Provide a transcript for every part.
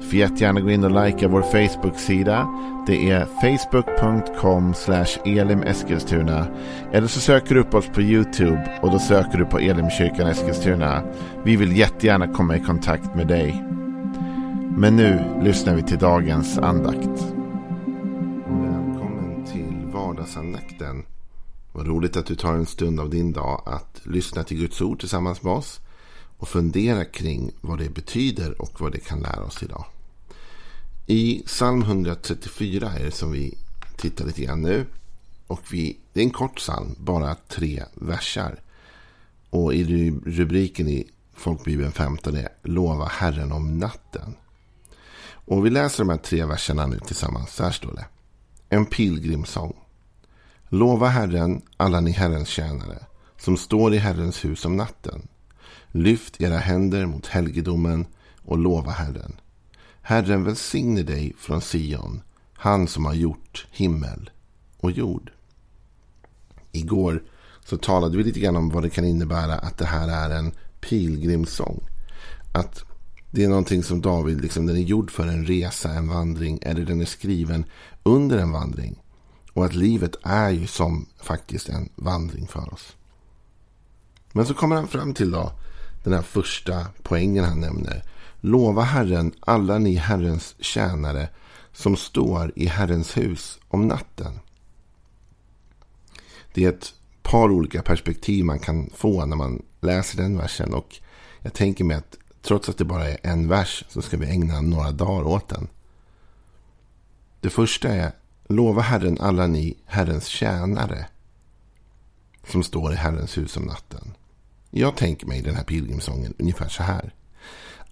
Du får jättegärna gå in och likea vår Facebook-sida. Det är facebook.com elimeskilstuna. Eller så söker du upp oss på YouTube och då söker du på Elimkyrkan Eskilstuna. Vi vill jättegärna komma i kontakt med dig. Men nu lyssnar vi till dagens andakt. Välkommen till vardagsandakten. Vad roligt att du tar en stund av din dag att lyssna till Guds ord tillsammans med oss och fundera kring vad det betyder och vad det kan lära oss idag. I psalm 134 är det som vi tittar lite grann nu. Och vi, det är en kort psalm, bara tre versar. Och i rubriken i Folkbibeln 15 är Lova Herren om natten. Och vi läser de här tre verserna nu tillsammans. Så här står det. En pilgrimsång. Lova Herren, alla ni Herrens tjänare, som står i Herrens hus om natten. Lyft era händer mot helgedomen och lova Herren. Herren välsigne dig från Sion, han som har gjort himmel och jord. Igår så talade vi lite grann om vad det kan innebära att det här är en pilgrimssång. Att det är någonting som David, liksom, den är gjord för en resa, en vandring, eller den är skriven under en vandring. Och att livet är ju som faktiskt en vandring för oss. Men så kommer han fram till då den här första poängen han nämner. Lova Herren alla ni Herrens tjänare som står i Herrens hus om natten. Det är ett par olika perspektiv man kan få när man läser den versen. Och jag tänker mig att trots att det bara är en vers så ska vi ägna några dagar åt den. Det första är Lova Herren alla ni Herrens tjänare som står i Herrens hus om natten. Jag tänker mig den här pilgrimsången ungefär så här.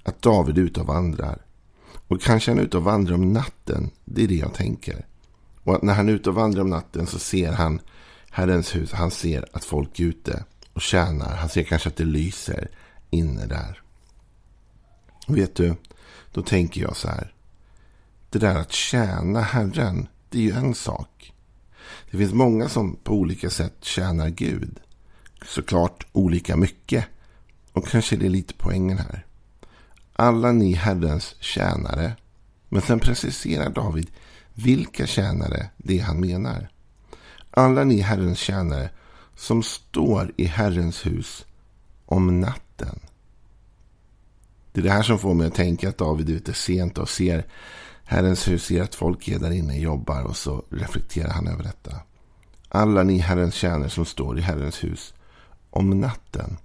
Att David är ute och vandrar. Och kanske han är ute och vandrar om natten. Det är det jag tänker. Och att när han är ute och vandrar om natten så ser han Herrens hus. Han ser att folk är ute och tjänar. Han ser kanske att det lyser inne där. Och Vet du, då tänker jag så här. Det där att tjäna Herren, det är ju en sak. Det finns många som på olika sätt tjänar Gud såklart olika mycket. Och kanske det är lite poängen här. Alla ni Herrens tjänare. Men sen preciserar David vilka tjänare det är han menar. Alla ni Herrens tjänare som står i Herrens hus om natten. Det är det här som får mig att tänka att David är ute sent och ser Herrens hus, ser att folk är där inne och jobbar och så reflekterar han över detta. Alla ni Herrens tjänare som står i Herrens hus om natten.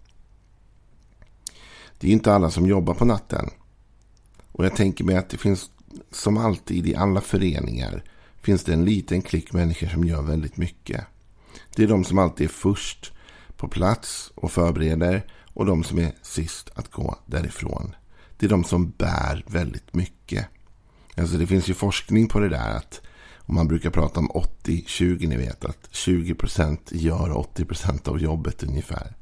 Det är inte alla som jobbar på natten. Och jag tänker mig att det finns som alltid i alla föreningar finns det en liten klick människor som gör väldigt mycket. Det är de som alltid är först på plats och förbereder och de som är sist att gå därifrån. Det är de som bär väldigt mycket. Alltså det finns ju forskning på det där att och man brukar prata om 80-20, ni vet att 20% gör 80% av jobbet ungefär.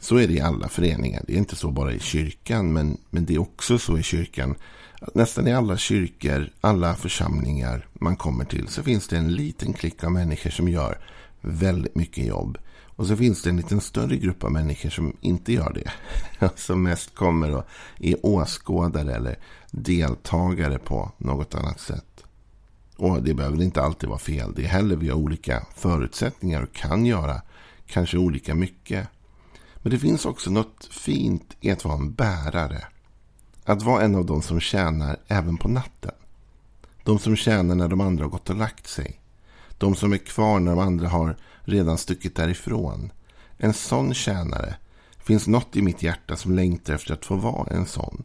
Så är det i alla föreningar. Det är inte så bara i kyrkan, men, men det är också så i kyrkan. Att nästan i alla kyrkor, alla församlingar man kommer till så finns det en liten klick av människor som gör väldigt mycket jobb. Och så finns det en liten större grupp av människor som inte gör det. Som mest kommer och är åskådare eller deltagare på något annat sätt. Och det behöver inte alltid vara fel. Det är heller vi har olika förutsättningar och kan göra kanske olika mycket. Men det finns också något fint i att vara en bärare. Att vara en av de som tjänar även på natten. De som tjänar när de andra har gått och lagt sig. De som är kvar när de andra har redan stuckit därifrån. En sån tjänare finns något i mitt hjärta som längtar efter att få vara en sån.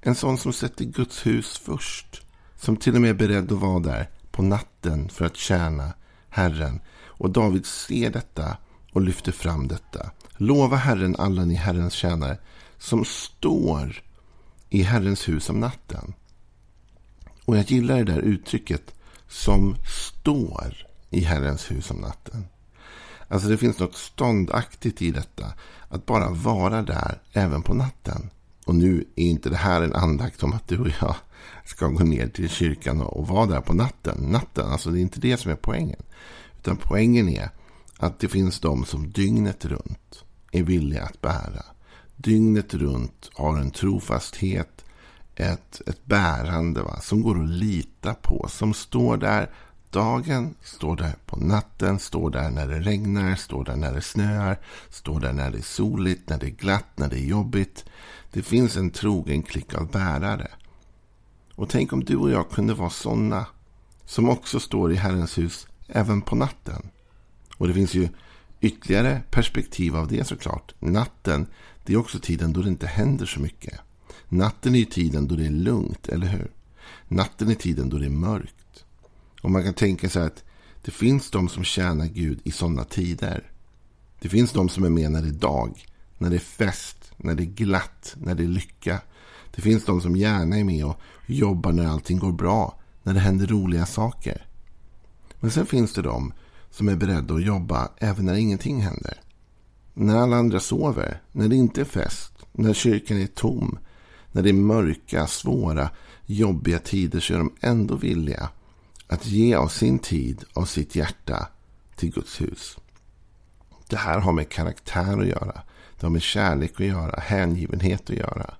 En sån som sätter Guds hus först. Som till och med är beredd att vara där på natten för att tjäna Herren. Och David ser detta och lyfter fram detta. Lova Herren alla ni Herrens tjänare som står i Herrens hus om natten. Och jag gillar det där uttrycket som står i Herrens hus om natten. Alltså det finns något ståndaktigt i detta. Att bara vara där även på natten. Och nu är inte det här en andakt om att du och jag ska gå ner till kyrkan och, vara där på natten. Natten, alltså det är inte det som är poängen. Utan poängen är att det finns de som dygnet runt är villiga att bära. Dygnet runt har en trofasthet, ett, ett bärande va, som går att lita på. Som står där dagen, står där på natten, står där när det regnar, står där när det snöar, står där när det är soligt, när det är glatt, när det är jobbigt. Det finns en trogen klick av bärare. Och tänk om du och jag kunde vara sådana som också står i Herrens hus även på natten. Och det finns ju ytterligare perspektiv av det såklart. Natten, det är också tiden då det inte händer så mycket. Natten är ju tiden då det är lugnt, eller hur? Natten är tiden då det är mörkt. Och man kan tänka sig att det finns de som tjänar Gud i sådana tider. Det finns de som är med när det är dag, när det är fest, när det är glatt, när det är lycka. Det finns de som gärna är med och jobbar när allting går bra, när det händer roliga saker. Men sen finns det de som är beredda att jobba även när ingenting händer. När alla andra sover, när det inte är fest, när kyrkan är tom, när det är mörka, svåra, jobbiga tider så är de ändå villiga att ge av sin tid, av sitt hjärta till Guds hus. Det här har med karaktär att göra. Det har med kärlek att göra, hängivenhet att göra.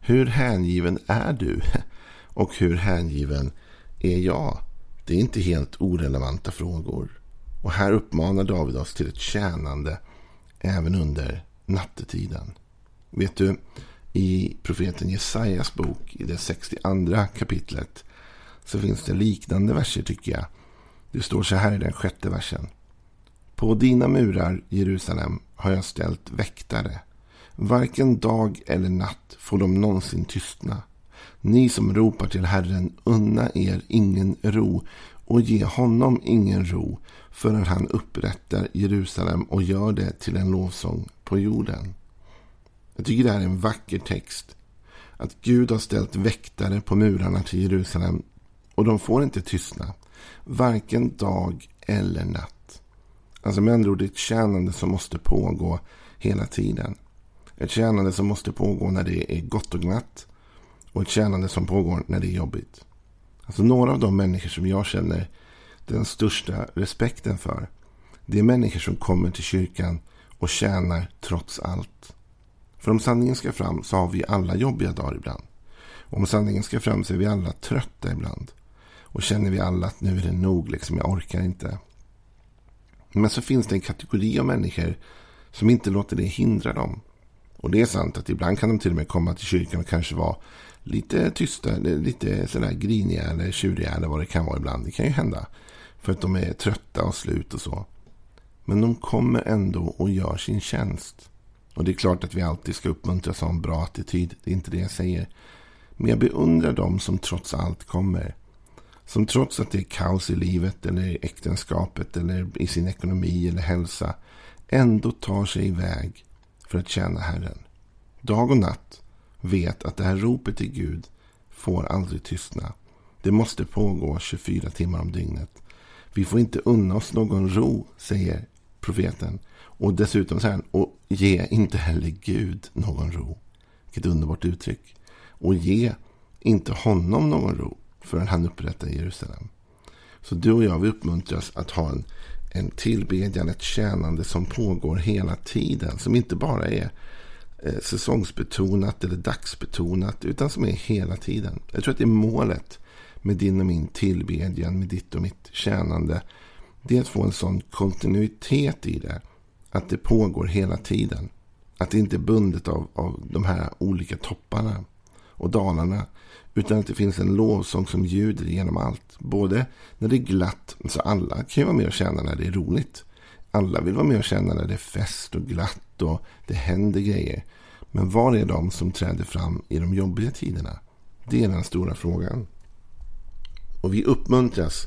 Hur hängiven är du? Och hur hängiven är jag? Det är inte helt orelevanta frågor. Och här uppmanar David oss till ett tjänande även under nattetiden. Vet du, i profeten Jesajas bok, i det 62 kapitlet, så finns det liknande verser tycker jag. Det står så här i den sjätte versen. På dina murar, Jerusalem, har jag ställt väktare. Varken dag eller natt får de någonsin tystna. Ni som ropar till Herren, unna er ingen ro och ge honom ingen ro förrän han upprättar Jerusalem och gör det till en lovsång på jorden. Jag tycker det här är en vacker text. Att Gud har ställt väktare på murarna till Jerusalem och de får inte tystna. Varken dag eller natt. Alltså med andra ord ett tjänande som måste pågå hela tiden. Ett tjänande som måste pågå när det är gott och glatt. Och ett tjänande som pågår när det är jobbigt. Alltså några av de människor som jag känner den största respekten för. Det är människor som kommer till kyrkan och tjänar trots allt. För om sanningen ska fram så har vi alla jobbiga dagar ibland. Om sanningen ska fram så är vi alla trötta ibland. Och känner vi alla att nu är det nog, liksom, jag orkar inte. Men så finns det en kategori av människor som inte låter det hindra dem. Och det är sant att ibland kan de till och med komma till kyrkan och kanske vara lite tysta, lite sådär griniga eller tjuriga eller vad det kan vara ibland. Det kan ju hända. För att de är trötta och slut och så. Men de kommer ändå och gör sin tjänst. Och det är klart att vi alltid ska uppmuntras av en bra attityd. Det är inte det jag säger. Men jag beundrar dem som trots allt kommer. Som trots att det är kaos i livet eller i äktenskapet eller i sin ekonomi eller hälsa ändå tar sig iväg för att tjäna Herren. Dag och natt vet att det här ropet till Gud får aldrig tystna. Det måste pågå 24 timmar om dygnet. Vi får inte unna oss någon ro, säger profeten. Och dessutom säger han, och ge inte heller Gud någon ro. Vilket underbart uttryck. Och ge inte honom någon ro förrän han upprättar Jerusalem. Så du och jag, vi uppmuntras att ha en, en tillbedjan, ett tjänande som pågår hela tiden. Som inte bara är eh, säsongsbetonat eller dagsbetonat, utan som är hela tiden. Jag tror att det är målet med din och min tillbedjan, med ditt och mitt tjänande. Det är att få en sån kontinuitet i det. Att det pågår hela tiden. Att det inte är bundet av, av de här olika topparna och dalarna. Utan att det finns en lovsång som ljuder genom allt. Både när det är glatt, så alla kan ju vara med och känna när det är roligt. Alla vill vara med och känna när det är fest och glatt och det händer grejer. Men var är de som träder fram i de jobbiga tiderna? Det är den stora frågan. Och vi uppmuntras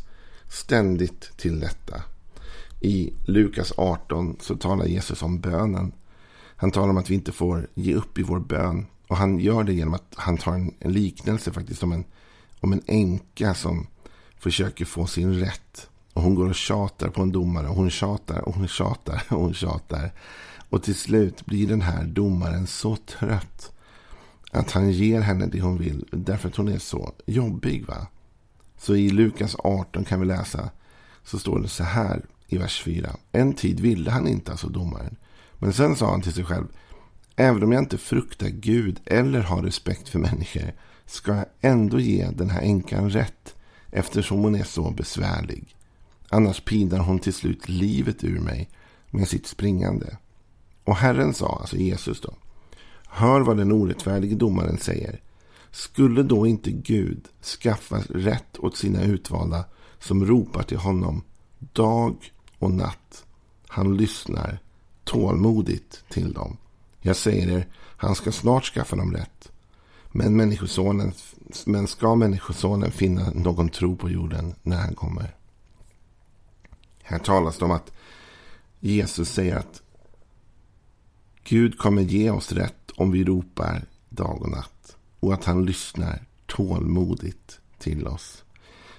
ständigt till detta. I Lukas 18 så talar Jesus om bönen. Han talar om att vi inte får ge upp i vår bön. Och han gör det genom att han tar en, en liknelse faktiskt om en, om en änka som försöker få sin rätt Och hon går och tjatar på en domare. Och hon tjatar och hon tjatar och hon tjatar. Och till slut blir den här domaren så trött. Att han ger henne det hon vill. Därför att hon är så jobbig. va? Så i Lukas 18 kan vi läsa. Så står det så här i vers 4. En tid ville han inte, alltså domaren. Men sen sa han till sig själv. Även om jag inte fruktar Gud eller har respekt för människor. Ska jag ändå ge den här änkan rätt. Eftersom hon är så besvärlig. Annars pinar hon till slut livet ur mig med sitt springande. Och Herren sa, alltså Jesus då. Hör vad den orättfärdige domaren säger. Skulle då inte Gud skaffa rätt åt sina utvalda som ropar till honom dag och natt? Han lyssnar tålmodigt till dem. Jag säger er, han ska snart skaffa dem rätt. Men, människosonen, men ska Människosonen finna någon tro på jorden när han kommer? Här talas det om att Jesus säger att Gud kommer ge oss rätt om vi ropar dag och natt. Och att han lyssnar tålmodigt till oss.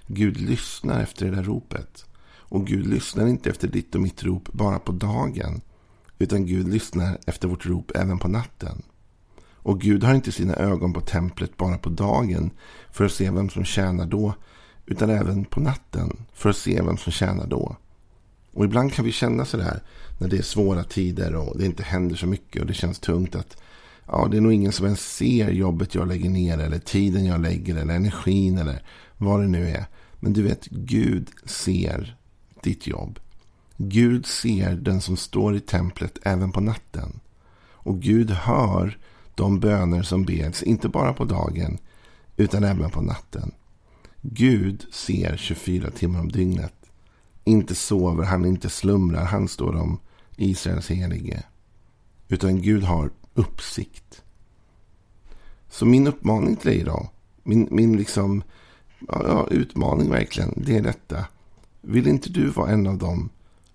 Gud lyssnar efter det där ropet. Och Gud lyssnar inte efter ditt och mitt rop bara på dagen. Utan Gud lyssnar efter vårt rop även på natten. Och Gud har inte sina ögon på templet bara på dagen för att se vem som tjänar då. Utan även på natten för att se vem som tjänar då. Och ibland kan vi känna sådär när det är svåra tider och det inte händer så mycket och det känns tungt att ja, det är nog ingen som ens ser jobbet jag lägger ner eller tiden jag lägger eller energin eller vad det nu är. Men du vet, Gud ser ditt jobb. Gud ser den som står i templet även på natten. Och Gud hör de böner som beds, inte bara på dagen utan även på natten. Gud ser 24 timmar om dygnet. Inte sover han, inte slumrar han, står om Israels helige. Utan Gud har uppsikt. Så min uppmaning till dig idag, min, min liksom, ja, utmaning verkligen, det är detta. Vill inte du vara en av dem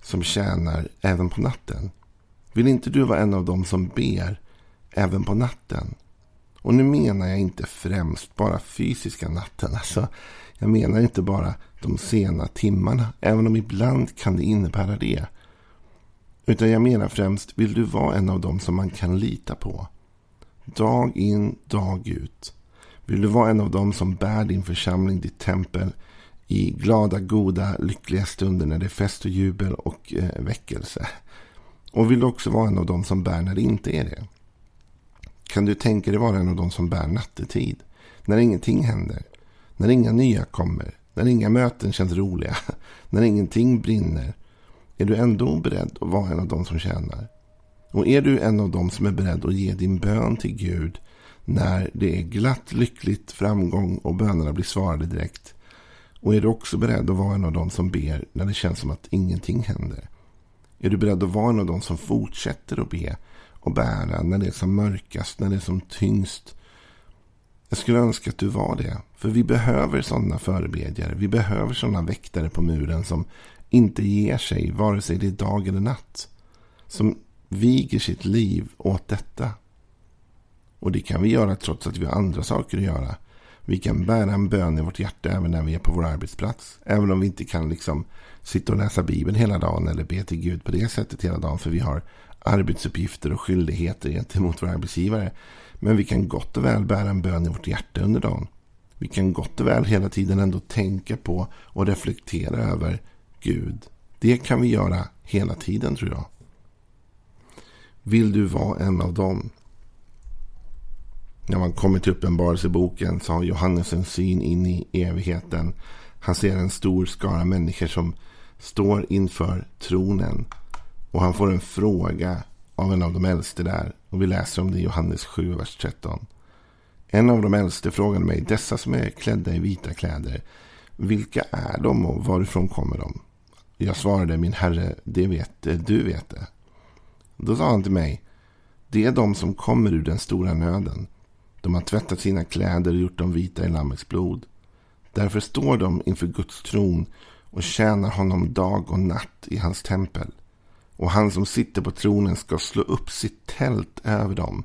som tjänar även på natten? Vill inte du vara en av dem som ber även på natten? Och nu menar jag inte främst bara fysiska natten. Alltså, jag menar inte bara de sena timmarna, även om ibland kan det innebära det. Utan jag menar främst, vill du vara en av dem som man kan lita på? Dag in, dag ut. Vill du vara en av dem som bär din församling, ditt tempel i glada, goda, lyckliga stunder när det är fest och jubel och eh, väckelse? Och vill du också vara en av dem som bär när det inte är det? Kan du tänka dig vara en av dem som bär nattetid? När ingenting händer? När inga nya kommer? När inga möten känns roliga? När ingenting brinner? Är du ändå beredd att vara en av dem som tjänar? Och är du en av dem som är beredd att ge din bön till Gud när det är glatt, lyckligt, framgång och bönerna blir svarade direkt? Och är du också beredd att vara en av dem som ber när det känns som att ingenting händer? Är du beredd att vara en av dem som fortsätter att be och bära när det är som mörkast, när det är som tyngst? Jag skulle önska att du var det. För vi behöver sådana förebedjare. Vi behöver sådana väktare på muren som inte ger sig, vare sig det är dag eller natt. Som viger sitt liv åt detta. Och det kan vi göra trots att vi har andra saker att göra. Vi kan bära en bön i vårt hjärta även när vi är på vår arbetsplats. Även om vi inte kan liksom sitta och läsa Bibeln hela dagen eller be till Gud på det sättet hela dagen. För vi har arbetsuppgifter och skyldigheter gentemot vår arbetsgivare. Men vi kan gott och väl bära en bön i vårt hjärta under dagen. Vi kan gott och väl hela tiden ändå tänka på och reflektera över Gud. Det kan vi göra hela tiden tror jag. Vill du vara en av dem? När man kommer till Uppenbarelseboken så har Johannes en syn in i evigheten. Han ser en stor skara människor som står inför tronen. Och han får en fråga av en av de äldste där. Och vi läser om det i Johannes 7, vers 13. En av de äldste frågade mig, dessa som är klädda i vita kläder, vilka är de och varifrån kommer de? Jag svarade, min herre, det vet du vet det. Då sa han till mig, det är de som kommer ur den stora nöden. De har tvättat sina kläder och gjort dem vita i Lammets blod. Därför står de inför Guds tron och tjänar honom dag och natt i hans tempel. Och han som sitter på tronen ska slå upp sitt tält över dem.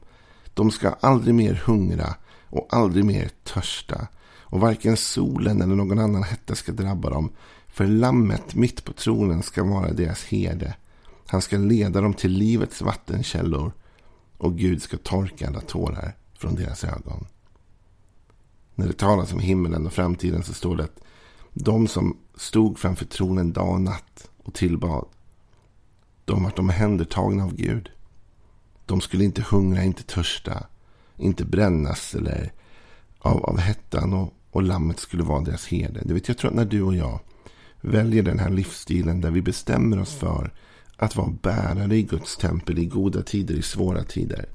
De ska aldrig mer hungra och aldrig mer törsta. Och varken solen eller någon annan hetta ska drabba dem. För lammet mitt på tronen ska vara deras herde. Han ska leda dem till livets vattenkällor och Gud ska torka alla tårar från deras ögon. När det talas om himmelen och framtiden så står det att de som stod framför tronen dag och natt och tillbad, de vart omhändertagna av Gud. De skulle inte hungra, inte törsta, inte brännas eller av, av hettan och, och lammet skulle vara deras herde. Det vet jag tror att när du och jag väljer den här livsstilen där vi bestämmer oss för att vara bärare i Guds tempel i goda tider, i svåra tider.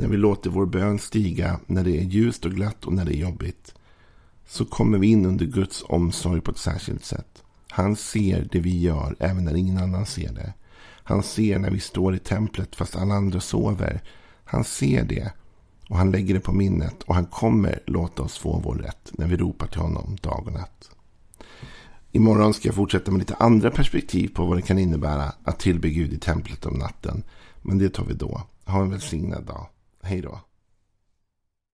När vi låter vår bön stiga när det är ljust och glatt och när det är jobbigt. Så kommer vi in under Guds omsorg på ett särskilt sätt. Han ser det vi gör även när ingen annan ser det. Han ser när vi står i templet fast alla andra sover. Han ser det och han lägger det på minnet och han kommer låta oss få vår rätt när vi ropar till honom dag och natt. Imorgon ska jag fortsätta med lite andra perspektiv på vad det kan innebära att tillbe Gud i templet om natten. Men det tar vi då. Ha en välsignad dag. Hej då.